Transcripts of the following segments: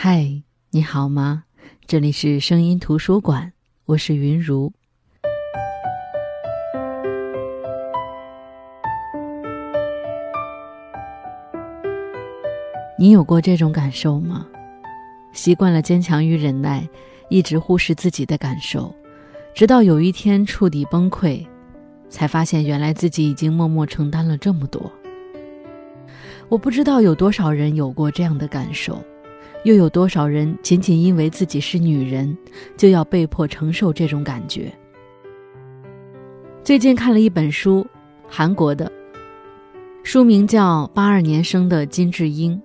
嗨，你好吗？这里是声音图书馆，我是云如。你有过这种感受吗？习惯了坚强与忍耐，一直忽视自己的感受，直到有一天触底崩溃，才发现原来自己已经默默承担了这么多。我不知道有多少人有过这样的感受。又有多少人仅仅因为自己是女人，就要被迫承受这种感觉？最近看了一本书，韩国的，书名叫《八二年生的金智英》。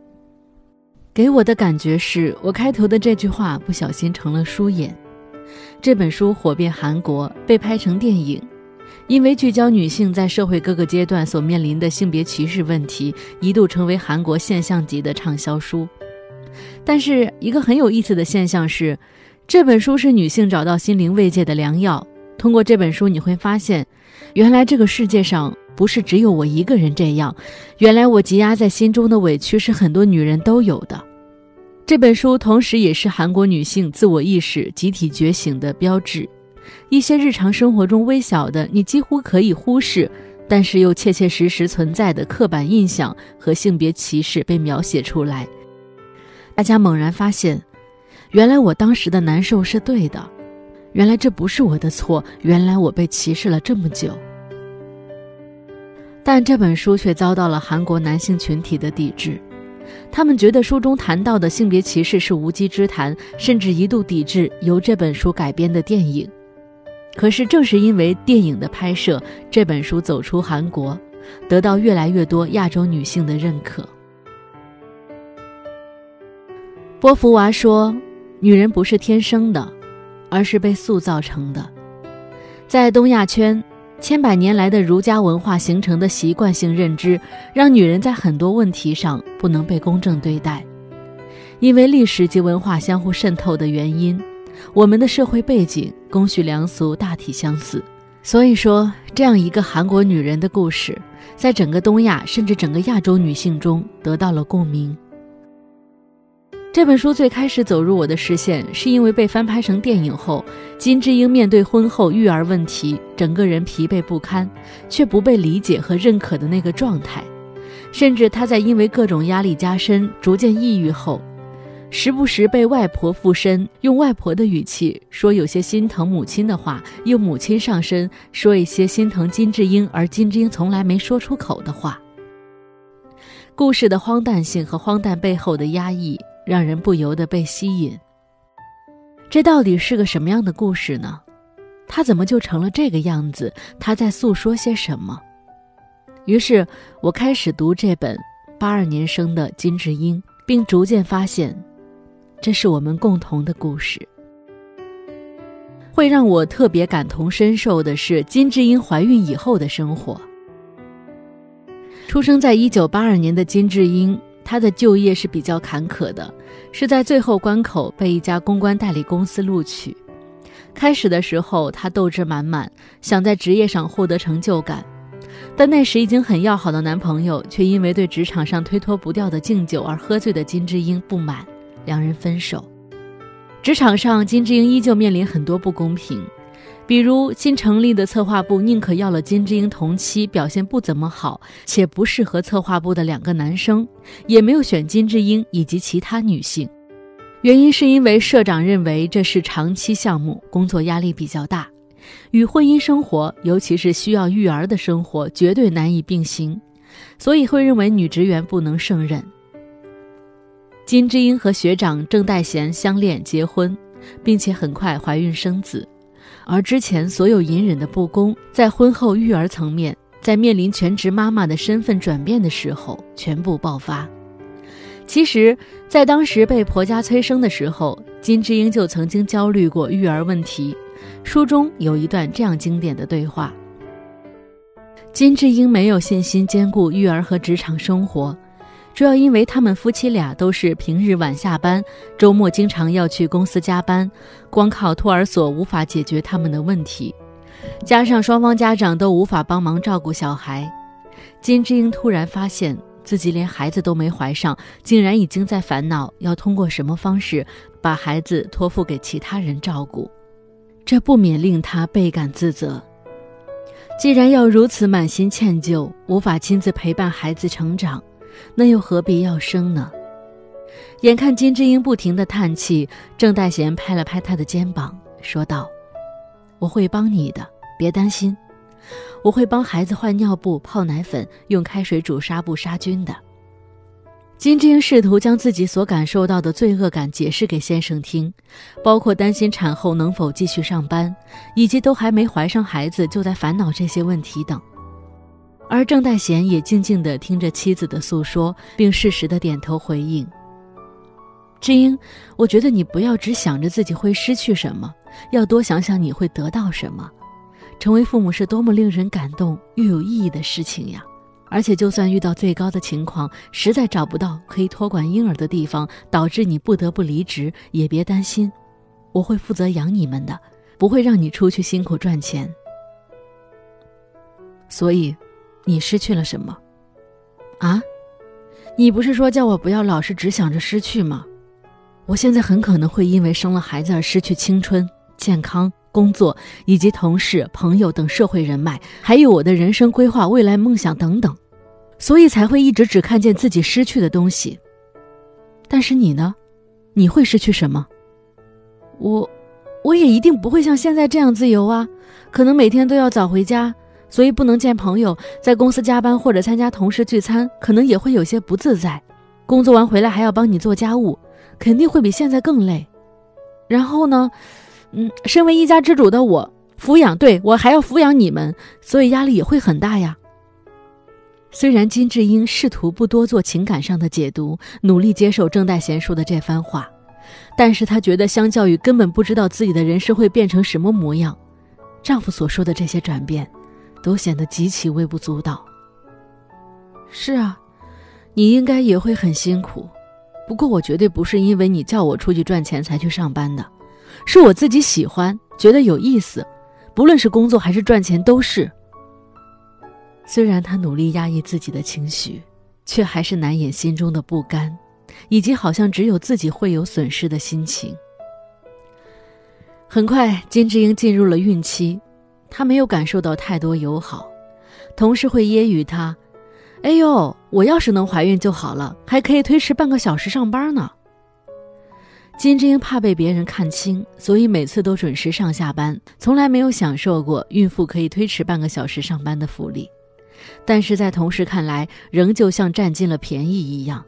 给我的感觉是我开头的这句话不小心成了书眼。这本书火遍韩国，被拍成电影，因为聚焦女性在社会各个阶段所面临的性别歧视问题，一度成为韩国现象级的畅销书。但是一个很有意思的现象是，这本书是女性找到心灵慰藉的良药。通过这本书，你会发现，原来这个世界上不是只有我一个人这样，原来我积压在心中的委屈是很多女人都有的。这本书同时也是韩国女性自我意识集体觉醒的标志。一些日常生活中微小的、你几乎可以忽视，但是又切切实实存在的刻板印象和性别歧视被描写出来。大家猛然发现，原来我当时的难受是对的，原来这不是我的错，原来我被歧视了这么久。但这本书却遭到了韩国男性群体的抵制，他们觉得书中谈到的性别歧视是无稽之谈，甚至一度抵制由这本书改编的电影。可是正是因为电影的拍摄，这本书走出韩国，得到越来越多亚洲女性的认可。波伏娃说：“女人不是天生的，而是被塑造成的。在东亚圈，千百年来的儒家文化形成的习惯性认知，让女人在很多问题上不能被公正对待。因为历史及文化相互渗透的原因，我们的社会背景、公序良俗大体相似。所以说，这样一个韩国女人的故事，在整个东亚甚至整个亚洲女性中得到了共鸣。”这本书最开始走入我的视线，是因为被翻拍成电影后，金智英面对婚后育儿问题，整个人疲惫不堪，却不被理解和认可的那个状态。甚至她在因为各种压力加深，逐渐抑郁后，时不时被外婆附身，用外婆的语气说有些心疼母亲的话，用母亲上身说一些心疼金智英而金智英从来没说出口的话。故事的荒诞性和荒诞背后的压抑。让人不由得被吸引。这到底是个什么样的故事呢？他怎么就成了这个样子？他在诉说些什么？于是我开始读这本八二年生的金智英，并逐渐发现，这是我们共同的故事。会让我特别感同身受的是金智英怀孕以后的生活。出生在一九八二年的金智英。他的就业是比较坎坷的，是在最后关口被一家公关代理公司录取。开始的时候，他斗志满满，想在职业上获得成就感，但那时已经很要好的男朋友却因为对职场上推脱不掉的敬酒而喝醉的金智英不满，两人分手。职场上，金智英依旧面临很多不公平。比如新成立的策划部宁可要了金智英同期表现不怎么好且不适合策划部的两个男生，也没有选金智英以及其他女性。原因是因为社长认为这是长期项目，工作压力比较大，与婚姻生活，尤其是需要育儿的生活绝对难以并行，所以会认为女职员不能胜任。金智英和学长郑代贤相恋结婚，并且很快怀孕生子。而之前所有隐忍的不公，在婚后育儿层面，在面临全职妈妈的身份转变的时候，全部爆发。其实，在当时被婆家催生的时候，金智英就曾经焦虑过育儿问题。书中有一段这样经典的对话：金智英没有信心兼顾育儿和职场生活。主要因为他们夫妻俩都是平日晚下班，周末经常要去公司加班，光靠托儿所无法解决他们的问题，加上双方家长都无法帮忙照顾小孩，金智英突然发现自己连孩子都没怀上，竟然已经在烦恼要通过什么方式把孩子托付给其他人照顾，这不免令他倍感自责。既然要如此满心歉疚，无法亲自陪伴孩子成长，那又何必要生呢？眼看金智英不停的叹气，郑代贤拍了拍她的肩膀，说道：“我会帮你的，别担心。”我会帮孩子换尿布、泡奶粉，用开水煮纱布杀菌的。金智英试图将自己所感受到的罪恶感解释给先生听，包括担心产后能否继续上班，以及都还没怀上孩子就在烦恼这些问题等。而郑代贤也静静地听着妻子的诉说，并适时地点头回应：“智英，我觉得你不要只想着自己会失去什么，要多想想你会得到什么。”成为父母是多么令人感动又有意义的事情呀！而且，就算遇到最高的情况，实在找不到可以托管婴儿的地方，导致你不得不离职，也别担心，我会负责养你们的，不会让你出去辛苦赚钱。所以，你失去了什么？啊？你不是说叫我不要老是只想着失去吗？我现在很可能会因为生了孩子而失去青春、健康。工作以及同事、朋友等社会人脉，还有我的人生规划、未来梦想等等，所以才会一直只看见自己失去的东西。但是你呢？你会失去什么？我，我也一定不会像现在这样自由啊！可能每天都要早回家，所以不能见朋友，在公司加班或者参加同事聚餐，可能也会有些不自在。工作完回来还要帮你做家务，肯定会比现在更累。然后呢？嗯，身为一家之主的我，抚养对我还要抚养你们，所以压力也会很大呀。虽然金智英试图不多做情感上的解读，努力接受郑代贤说的这番话，但是她觉得相较于根本不知道自己的人生会变成什么模样，丈夫所说的这些转变，都显得极其微不足道。是啊，你应该也会很辛苦，不过我绝对不是因为你叫我出去赚钱才去上班的。是我自己喜欢，觉得有意思，不论是工作还是赚钱都是。虽然他努力压抑自己的情绪，却还是难掩心中的不甘，以及好像只有自己会有损失的心情。很快，金智英进入了孕期，她没有感受到太多友好，同事会揶揄她：“哎呦，我要是能怀孕就好了，还可以推迟半个小时上班呢。”金智英怕被别人看清，所以每次都准时上下班，从来没有享受过孕妇可以推迟半个小时上班的福利。但是在同事看来，仍旧像占尽了便宜一样。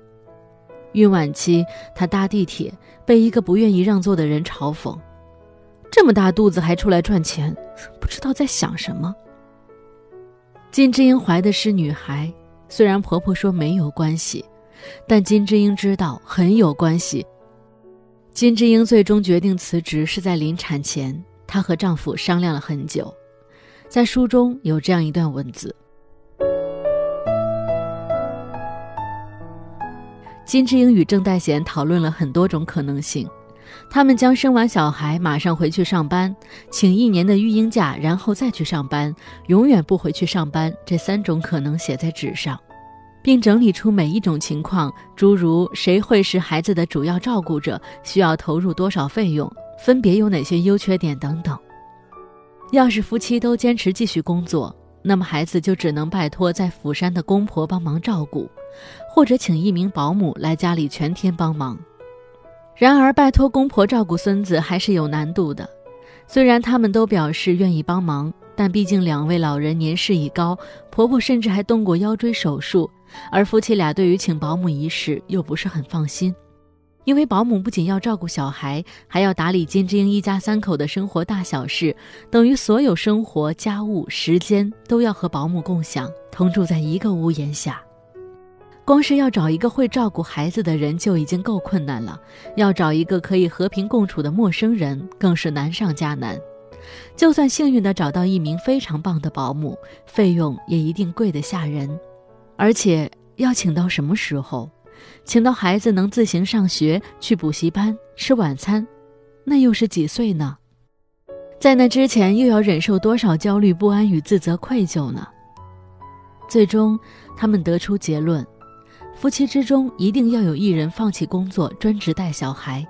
孕晚期，她搭地铁被一个不愿意让座的人嘲讽：“这么大肚子还出来赚钱，不知道在想什么。”金智英怀的是女孩，虽然婆婆说没有关系，但金智英知道很有关系。金智英最终决定辞职是在临产前，她和丈夫商量了很久。在书中有这样一段文字：金智英与郑代贤讨论了很多种可能性，他们将生完小孩马上回去上班，请一年的育婴假，然后再去上班，永远不回去上班这三种可能写在纸上。并整理出每一种情况，诸如谁会是孩子的主要照顾者，需要投入多少费用，分别有哪些优缺点等等。要是夫妻都坚持继续工作，那么孩子就只能拜托在釜山的公婆帮忙照顾，或者请一名保姆来家里全天帮忙。然而，拜托公婆照顾孙子还是有难度的，虽然他们都表示愿意帮忙。但毕竟两位老人年事已高，婆婆甚至还动过腰椎手术，而夫妻俩对于请保姆一事又不是很放心，因为保姆不仅要照顾小孩，还要打理金智英一家三口的生活大小事，等于所有生活、家务、时间都要和保姆共享，同住在一个屋檐下。光是要找一个会照顾孩子的人就已经够困难了，要找一个可以和平共处的陌生人更是难上加难。就算幸运地找到一名非常棒的保姆，费用也一定贵得吓人，而且要请到什么时候？请到孩子能自行上学、去补习班、吃晚餐，那又是几岁呢？在那之前又要忍受多少焦虑、不安与自责、愧疚呢？最终，他们得出结论：夫妻之中一定要有一人放弃工作，专职带小孩，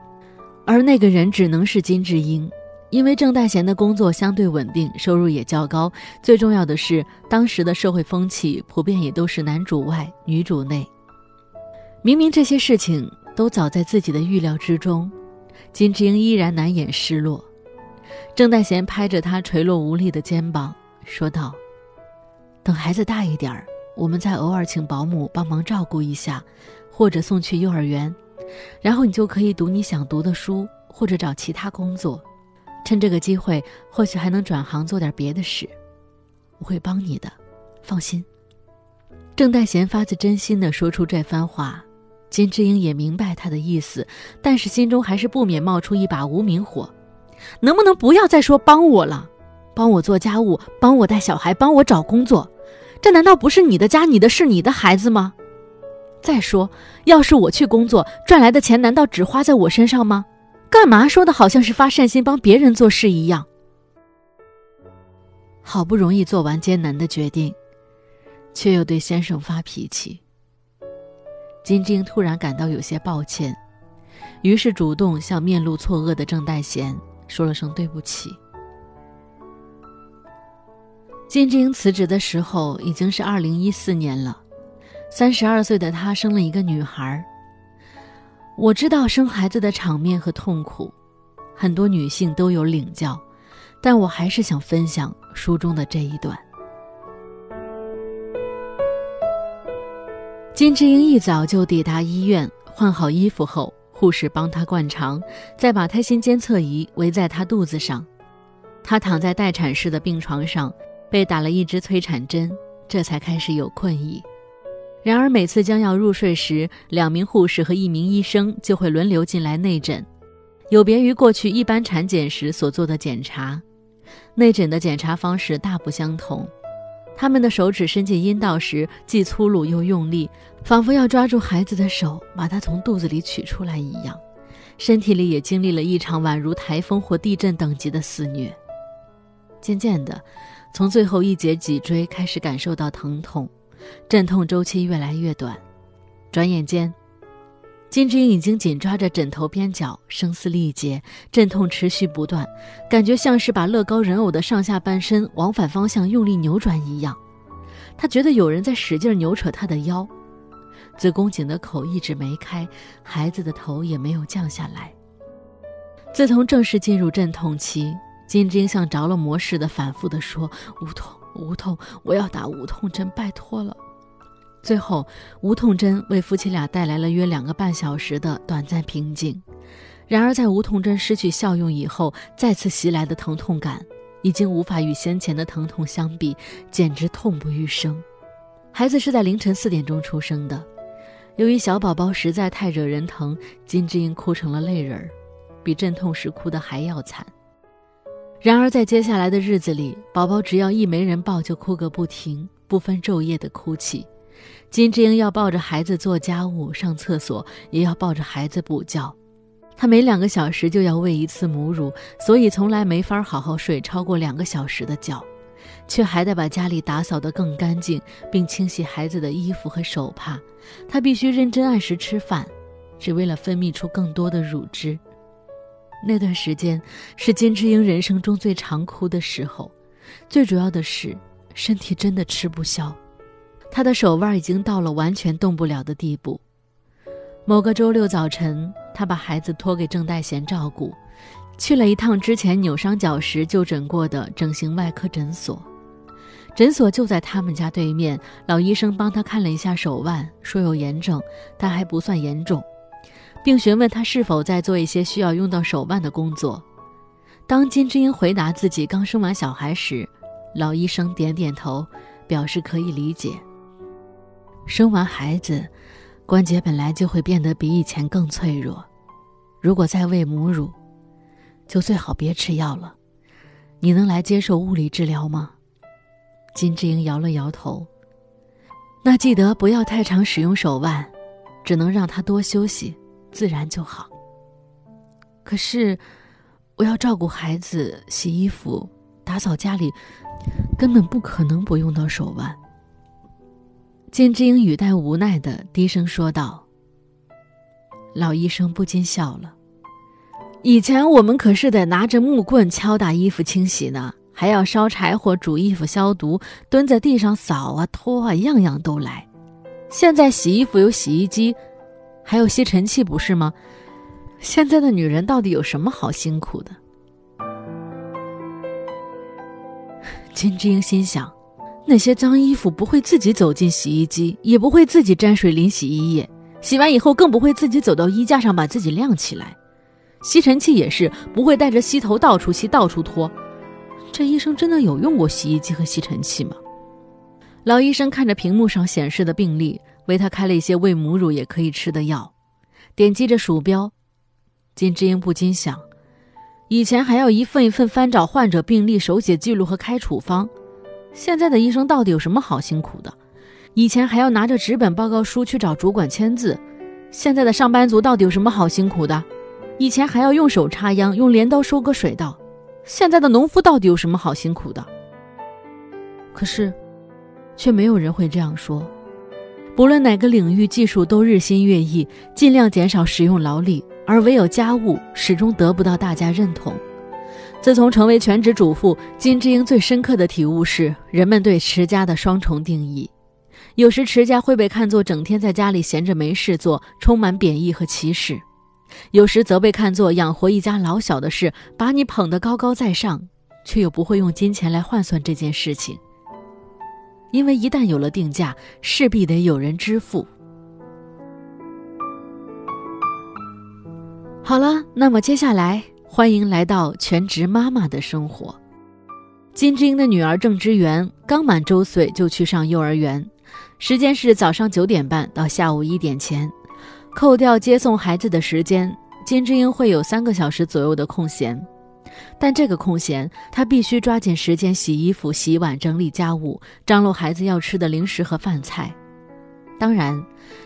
而那个人只能是金智英。因为郑代贤的工作相对稳定，收入也较高，最重要的是，当时的社会风气普遍也都是男主外女主内。明明这些事情都早在自己的预料之中，金智英依然难掩失落。郑代贤拍着她垂落无力的肩膀，说道：“等孩子大一点儿，我们再偶尔请保姆帮忙照顾一下，或者送去幼儿园，然后你就可以读你想读的书，或者找其他工作。”趁这个机会，或许还能转行做点别的事，我会帮你的，放心。郑代贤发自真心的说出这番话，金智英也明白他的意思，但是心中还是不免冒出一把无名火。能不能不要再说帮我了？帮我做家务，帮我带小孩，帮我找工作，这难道不是你的家、你的事、你的孩子吗？再说，要是我去工作赚来的钱，难道只花在我身上吗？干嘛说的好像是发善心帮别人做事一样？好不容易做完艰难的决定，却又对先生发脾气。金晶突然感到有些抱歉，于是主动向面露错愕的郑代贤说了声对不起。金智英辞职的时候已经是二零一四年了，三十二岁的她生了一个女孩。我知道生孩子的场面和痛苦，很多女性都有领教，但我还是想分享书中的这一段。金智英一早就抵达医院，换好衣服后，护士帮她灌肠，再把胎心监测仪围在她肚子上。她躺在待产室的病床上，被打了一支催产针，这才开始有困意。然而，每次将要入睡时，两名护士和一名医生就会轮流进来内诊。有别于过去一般产检时所做的检查，内诊的检查方式大不相同。他们的手指伸进阴道时，既粗鲁又用力，仿佛要抓住孩子的手，把他从肚子里取出来一样。身体里也经历了一场宛如台风或地震等级的肆虐。渐渐的，从最后一节脊椎开始感受到疼痛。阵痛周期越来越短，转眼间，金智英已经紧抓着枕头边角，声嘶力竭，阵痛持续不断，感觉像是把乐高人偶的上下半身往反方向用力扭转一样。她觉得有人在使劲扭扯她的腰，子宫颈的口一直没开，孩子的头也没有降下来。自从正式进入阵痛期，金智英像着了魔似的反复地说：“无痛。”无痛，我要打无痛针，拜托了。最后，无痛针为夫妻俩带来了约两个半小时的短暂平静。然而，在无痛针失去效用以后，再次袭来的疼痛感已经无法与先前的疼痛相比，简直痛不欲生。孩子是在凌晨四点钟出生的，由于小宝宝实在太惹人疼，金智英哭成了泪人儿，比阵痛时哭的还要惨。然而，在接下来的日子里，宝宝只要一没人抱，就哭个不停，不分昼夜的哭泣。金智英要抱着孩子做家务、上厕所，也要抱着孩子补觉。她每两个小时就要喂一次母乳，所以从来没法好好睡超过两个小时的觉，却还得把家里打扫得更干净，并清洗孩子的衣服和手帕。她必须认真按时吃饭，只为了分泌出更多的乳汁。那段时间是金智英人生中最常哭的时候，最主要的是身体真的吃不消，她的手腕已经到了完全动不了的地步。某个周六早晨，她把孩子托给郑代贤照顾，去了一趟之前扭伤脚时就诊过的整形外科诊所。诊所就在他们家对面，老医生帮她看了一下手腕，说有炎症，但还不算严重。并询问他是否在做一些需要用到手腕的工作。当金智英回答自己刚生完小孩时，老医生点点头，表示可以理解。生完孩子，关节本来就会变得比以前更脆弱，如果再喂母乳，就最好别吃药了。你能来接受物理治疗吗？金智英摇了摇头。那记得不要太常使用手腕，只能让他多休息。自然就好。可是，我要照顾孩子、洗衣服、打扫家里，根本不可能不用到手腕。金智英语带无奈的低声说道。老医生不禁笑了。以前我们可是得拿着木棍敲打衣服清洗呢，还要烧柴火煮衣服消毒，蹲在地上扫啊拖啊，样样都来。现在洗衣服有洗衣机，还有吸尘器，不是吗？现在的女人到底有什么好辛苦的？金智英心想，那些脏衣服不会自己走进洗衣机，也不会自己沾水淋洗衣液。洗完以后，更不会自己走到衣架上把自己晾起来。吸尘器也是不会带着吸头到处吸、到处拖。这医生真的有用过洗衣机和吸尘器吗？老医生看着屏幕上显示的病历，为他开了一些喂母乳也可以吃的药，点击着鼠标。金智英不禁想：以前还要一份一份翻找患者病历、手写记录和开处方，现在的医生到底有什么好辛苦的？以前还要拿着纸本报告书去找主管签字，现在的上班族到底有什么好辛苦的？以前还要用手插秧、用镰刀收割水稻，现在的农夫到底有什么好辛苦的？可是，却没有人会这样说。不论哪个领域，技术都日新月异，尽量减少使用劳力，而唯有家务始终得不到大家认同。自从成为全职主妇，金智英最深刻的体悟是人们对持家的双重定义。有时持家会被看作整天在家里闲着没事做，充满贬义和歧视；有时则被看作养活一家老小的事，把你捧得高高在上，却又不会用金钱来换算这件事情。因为一旦有了定价，势必得有人支付。好了，那么接下来欢迎来到全职妈妈的生活。金智英的女儿郑之源刚满周岁就去上幼儿园。时间是早上九点半到下午一点前，扣掉接送孩子的时间，金智英会有三个小时左右的空闲。但这个空闲，她必须抓紧时间洗衣服、洗碗、整理家务、张罗孩子要吃的零食和饭菜。当然，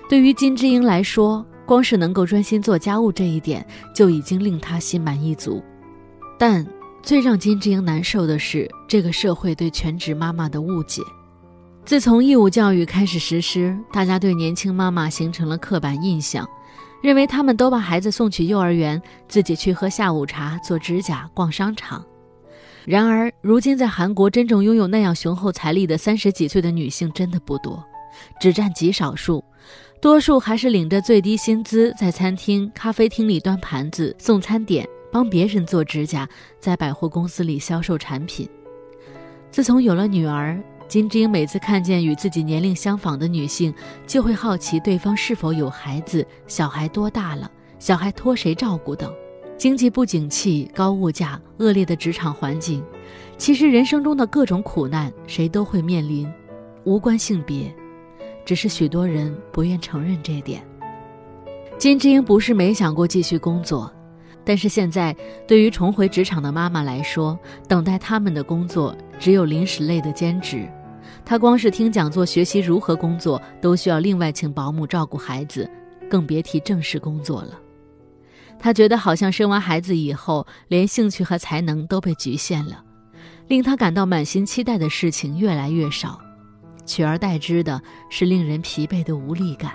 对于金智英来说，光是能够专心做家务这一点就已经令她心满意足。但最让金智英难受的是这个社会对全职妈妈的误解。自从义务教育开始实施，大家对年轻妈妈形成了刻板印象，认为他们都把孩子送去幼儿园，自己去喝下午茶、做指甲、逛商场。然而，如今在韩国，真正拥有那样雄厚财力的三十几岁的女性真的不多，只占极少数，多数还是领着最低薪资，在餐厅、咖啡厅里端盘子、送餐点，帮别人做指甲，在百货公司里销售产品。自从有了女儿。金智英每次看见与自己年龄相仿的女性，就会好奇对方是否有孩子，小孩多大了，小孩托谁照顾等。经济不景气、高物价、恶劣的职场环境，其实人生中的各种苦难，谁都会面临，无关性别，只是许多人不愿承认这点。金智英不是没想过继续工作。但是现在，对于重回职场的妈妈来说，等待他们的工作只有临时类的兼职。他光是听讲座学习如何工作，都需要另外请保姆照顾孩子，更别提正式工作了。他觉得好像生完孩子以后，连兴趣和才能都被局限了，令他感到满心期待的事情越来越少，取而代之的是令人疲惫的无力感。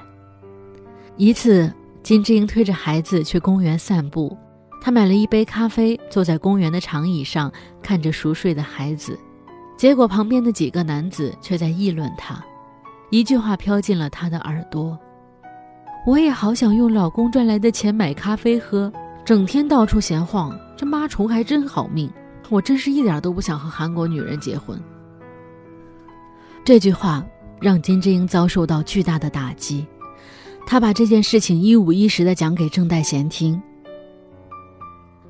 一次，金智英推着孩子去公园散步，她买了一杯咖啡，坐在公园的长椅上，看着熟睡的孩子。结果，旁边的几个男子却在议论他，一句话飘进了他的耳朵：“我也好想用老公赚来的钱买咖啡喝，整天到处闲晃，这妈虫还真好命。我真是一点都不想和韩国女人结婚。”这句话让金智英遭受到巨大的打击，她把这件事情一五一十地讲给郑代贤听。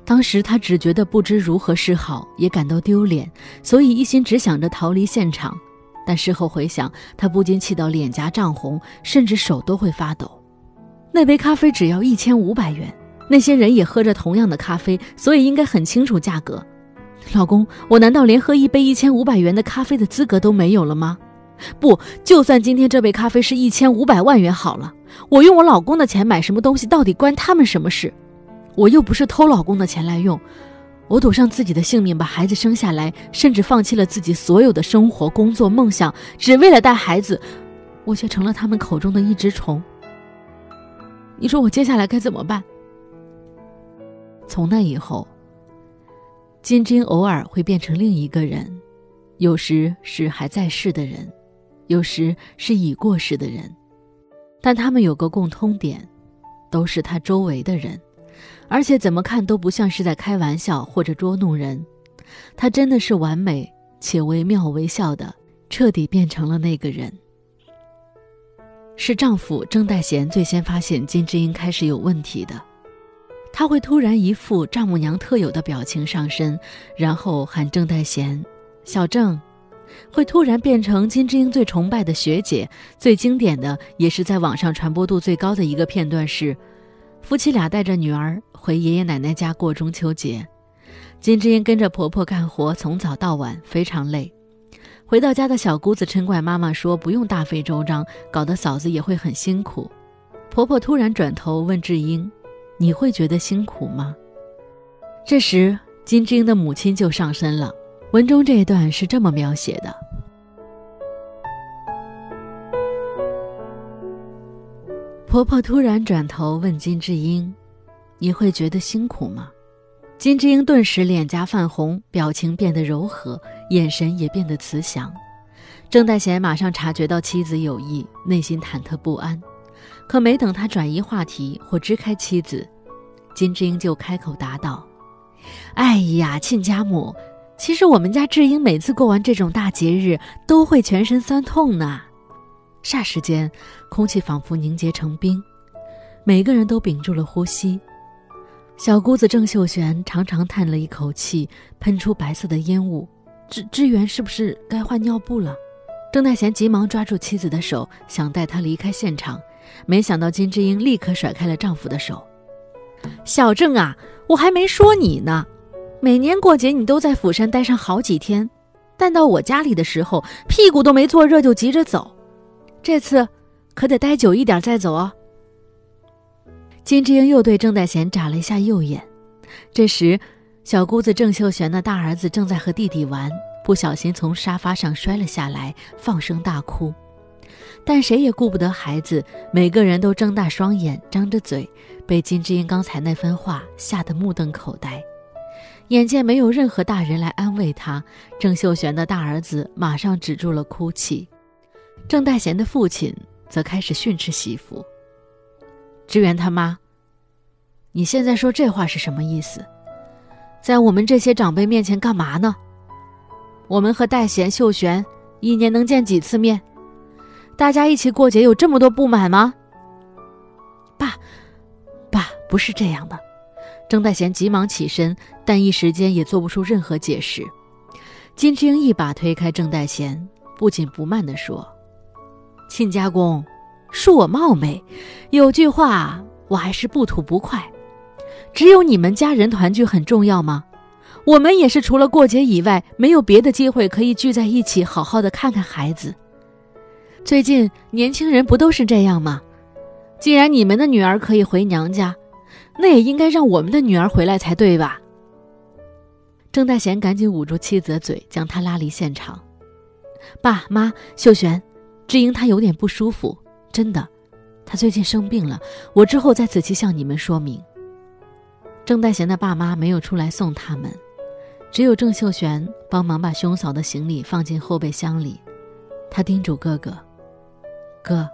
当时他只觉得不知如何是好，也感到丢脸，所以一心只想着逃离现场。但事后回想，他不禁气到脸颊涨红，甚至手都会发抖。那杯咖啡只要一千五百元，那些人也喝着同样的咖啡，所以应该很清楚价格。老公，我难道连喝一杯一千五百元的咖啡的资格都没有了吗？不，就算今天这杯咖啡是一千五百万元好了，我用我老公的钱买什么东西，到底关他们什么事？我又不是偷老公的钱来用，我赌上自己的性命把孩子生下来，甚至放弃了自己所有的生活、工作、梦想，只为了带孩子。我却成了他们口中的一只虫。你说我接下来该怎么办？从那以后，金枝英偶尔会变成另一个人，有时是还在世的人，有时是已过世的人，但他们有个共通点，都是他周围的人，而且怎么看都不像是在开玩笑或者捉弄人。他真的是完美且惟妙惟肖的，彻底变成了那个人。是丈夫郑代贤最先发现金智英开始有问题的。他会突然一副丈母娘特有的表情上身，然后喊郑代贤：“小郑。”会突然变成金智英最崇拜的学姐。最经典的，也是在网上传播度最高的一个片段是，夫妻俩带着女儿回爷爷奶奶家过中秋节。金智英跟着婆婆干活，从早到晚，非常累。回到家的小姑子嗔怪妈妈说：“不用大费周章，搞得嫂子也会很辛苦。”婆婆突然转头问智英：“你会觉得辛苦吗？”这时，金智英的母亲就上身了。文中这一段是这么描写的：婆婆突然转头问金智英：“你会觉得辛苦吗？”金智英顿时脸颊泛红，表情变得柔和，眼神也变得慈祥。郑代贤马上察觉到妻子有意，内心忐忑不安。可没等他转移话题或支开妻子，金智英就开口答道：“哎呀，亲家母，其实我们家智英每次过完这种大节日，都会全身酸痛呢。”霎时间，空气仿佛凝结成冰，每个人都屏住了呼吸。小姑子郑秀璇长长叹了一口气，喷出白色的烟雾。支支援是不是该换尿布了？郑代贤急忙抓住妻子的手，想带她离开现场，没想到金智英立刻甩开了丈夫的手。小郑啊，我还没说你呢。每年过节你都在釜山待上好几天，但到我家里的时候，屁股都没坐热就急着走。这次可得待久一点再走哦。金智英又对郑代贤眨了一下右眼。这时，小姑子郑秀贤的大儿子正在和弟弟玩，不小心从沙发上摔了下来，放声大哭。但谁也顾不得孩子，每个人都睁大双眼，张着嘴，被金智英刚才那番话吓得目瞪口呆。眼见没有任何大人来安慰他，郑秀贤的大儿子马上止住了哭泣。郑代贤的父亲则开始训斥媳妇。支援他妈，你现在说这话是什么意思？在我们这些长辈面前干嘛呢？我们和戴贤、秀璇一年能见几次面？大家一起过节有这么多不满吗？爸，爸不是这样的。郑代贤急忙起身，但一时间也做不出任何解释。金智英一把推开郑代贤，不紧不慢地说：“亲家公。”恕我冒昧，有句话我还是不吐不快。只有你们家人团聚很重要吗？我们也是除了过节以外，没有别的机会可以聚在一起，好好的看看孩子。最近年轻人不都是这样吗？既然你们的女儿可以回娘家，那也应该让我们的女儿回来才对吧？郑大贤赶紧捂住妻子的嘴，将她拉离现场。爸妈，秀璇，智英她有点不舒服。真的，她最近生病了。我之后再仔细向你们说明。郑代贤的爸妈没有出来送他们，只有郑秀璇帮忙把兄嫂的行李放进后备箱里。他叮嘱哥哥：“哥，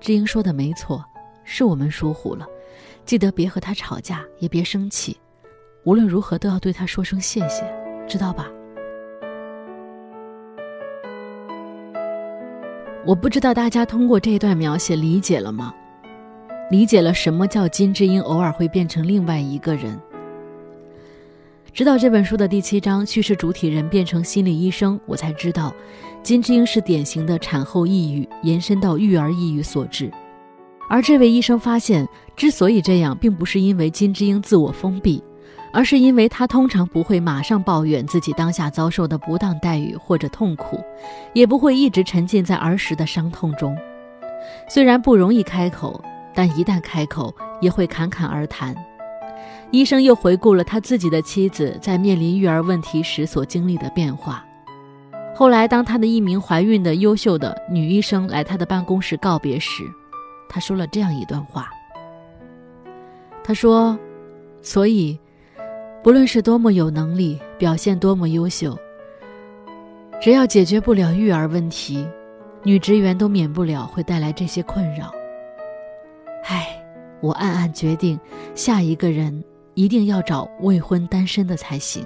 志英说的没错，是我们疏忽了，记得别和他吵架，也别生气。无论如何都要对他说声谢谢，知道吧？”我不知道大家通过这段描写理解了吗？理解了什么叫金智英偶尔会变成另外一个人？直到这本书的第七章叙事主体人变成心理医生，我才知道，金智英是典型的产后抑郁延伸到育儿抑郁所致。而这位医生发现，之所以这样，并不是因为金智英自我封闭。而是因为他通常不会马上抱怨自己当下遭受的不当待遇或者痛苦，也不会一直沉浸在儿时的伤痛中。虽然不容易开口，但一旦开口，也会侃侃而谈。医生又回顾了他自己的妻子在面临育儿问题时所经历的变化。后来，当他的一名怀孕的优秀的女医生来他的办公室告别时，他说了这样一段话。他说：“所以，不论是多么有能力，表现多么优秀，只要解决不了育儿问题，女职员都免不了会带来这些困扰。”唉，我暗暗决定，下一个人一定要找未婚单身的才行。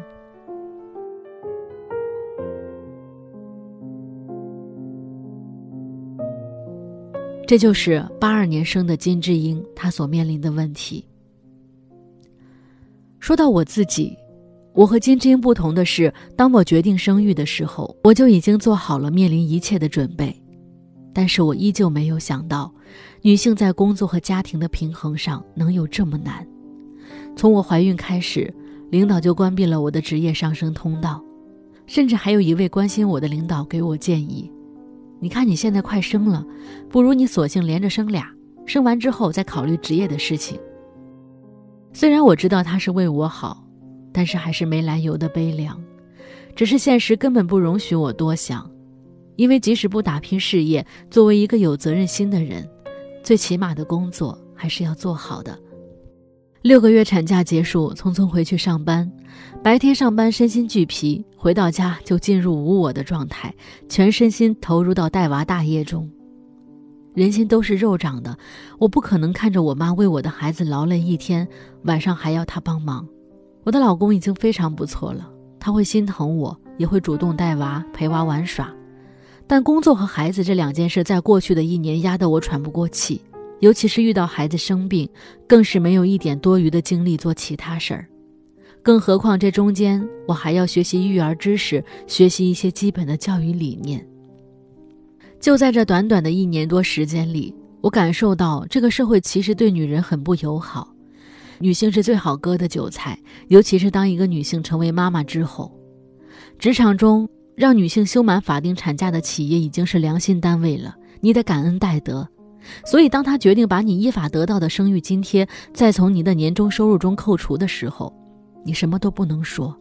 这就是八二年生的金智英，她所面临的问题。说到我自己，我和金智英不同的是，当我决定生育的时候，我就已经做好了面临一切的准备。但是我依旧没有想到，女性在工作和家庭的平衡上能有这么难。从我怀孕开始，领导就关闭了我的职业上升通道，甚至还有一位关心我的领导给我建议。你看你现在快生了，不如你索性连着生俩，生完之后再考虑职业的事情。虽然我知道他是为我好，但是还是没来由的悲凉。只是现实根本不容许我多想，因为即使不打拼事业，作为一个有责任心的人，最起码的工作还是要做好的。六个月产假结束，匆匆回去上班。白天上班身心俱疲，回到家就进入无我的状态，全身心投入到带娃大业中。人心都是肉长的，我不可能看着我妈为我的孩子劳累一天，晚上还要她帮忙。我的老公已经非常不错了，他会心疼我，也会主动带娃陪娃玩耍。但工作和孩子这两件事，在过去的一年压得我喘不过气。尤其是遇到孩子生病，更是没有一点多余的精力做其他事儿。更何况这中间我还要学习育儿知识，学习一些基本的教育理念。就在这短短的一年多时间里，我感受到这个社会其实对女人很不友好。女性是最好割的韭菜，尤其是当一个女性成为妈妈之后，职场中让女性休满法定产假的企业已经是良心单位了，你得感恩戴德。所以，当他决定把你依法得到的生育津贴再从你的年终收入中扣除的时候，你什么都不能说。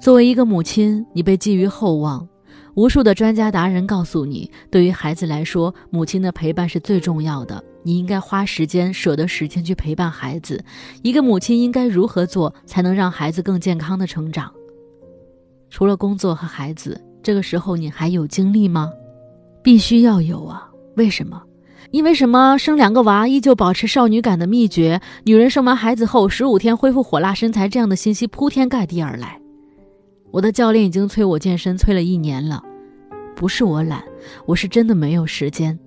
作为一个母亲，你被寄予厚望，无数的专家达人告诉你，对于孩子来说，母亲的陪伴是最重要的。你应该花时间、舍得时间去陪伴孩子。一个母亲应该如何做，才能让孩子更健康的成长？除了工作和孩子，这个时候你还有精力吗？必须要有啊！为什么？因为什么生两个娃依旧保持少女感的秘诀，女人生完孩子后十五天恢复火辣身材这样的信息铺天盖地而来。我的教练已经催我健身，催了一年了。不是我懒，我是真的没有时间。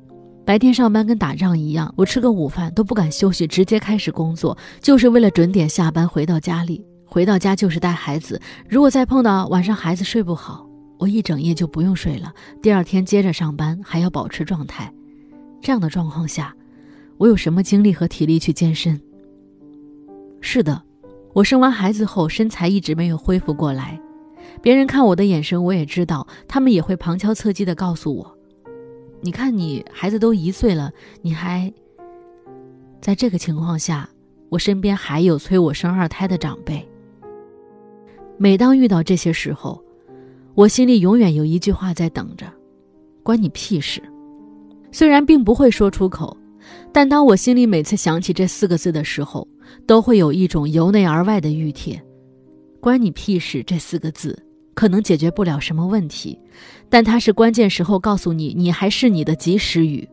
白天上班跟打仗一样，我吃个午饭都不敢休息，直接开始工作，就是为了准点下班回到家里。回到家就是带孩子，如果再碰到晚上孩子睡不好，我一整夜就不用睡了。第二天接着上班，还要保持状态。这样的状况下，我有什么精力和体力去健身？是的，我生完孩子后身材一直没有恢复过来。别人看我的眼神，我也知道，他们也会旁敲侧击地告诉我：“你看，你孩子都一岁了，你还……”在这个情况下，我身边还有催我生二胎的长辈。每当遇到这些时候，我心里永远有一句话在等着：“关你屁事。”虽然并不会说出口，但当我心里每次想起这四个字的时候，都会有一种由内而外的熨帖。关你屁事！这四个字可能解决不了什么问题，但它是关键时候告诉你你还是你的及时雨。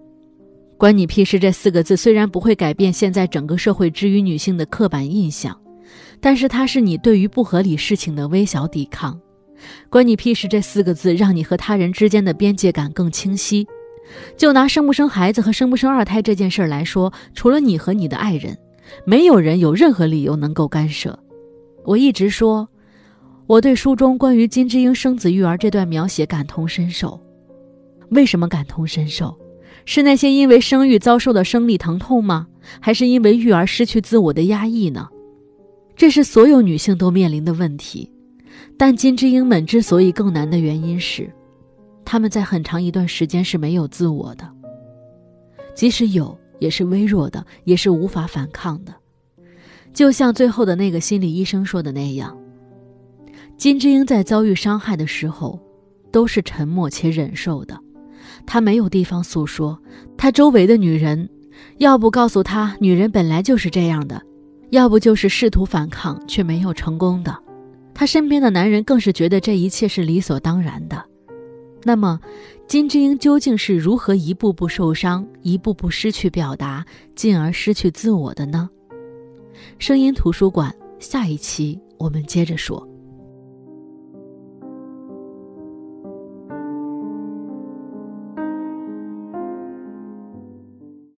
关你屁事！这四个字虽然不会改变现在整个社会之于女性的刻板印象，但是它是你对于不合理事情的微小抵抗。关你屁事！这四个字让你和他人之间的边界感更清晰。就拿生不生孩子和生不生二胎这件事来说，除了你和你的爱人，没有人有任何理由能够干涉。我一直说，我对书中关于金智英生子育儿这段描写感同身受。为什么感同身受？是那些因为生育遭受的生理疼痛吗？还是因为育儿失去自我的压抑呢？这是所有女性都面临的问题。但金智英们之所以更难的原因是。他们在很长一段时间是没有自我的，即使有，也是微弱的，也是无法反抗的。就像最后的那个心理医生说的那样，金智英在遭遇伤害的时候，都是沉默且忍受的。他没有地方诉说，他周围的女人，要不告诉他女人本来就是这样的，要不就是试图反抗却没有成功的。他身边的男人更是觉得这一切是理所当然的。那么，金智英究竟是如何一步步受伤，一步步失去表达，进而失去自我的呢？声音图书馆，下一期我们接着说。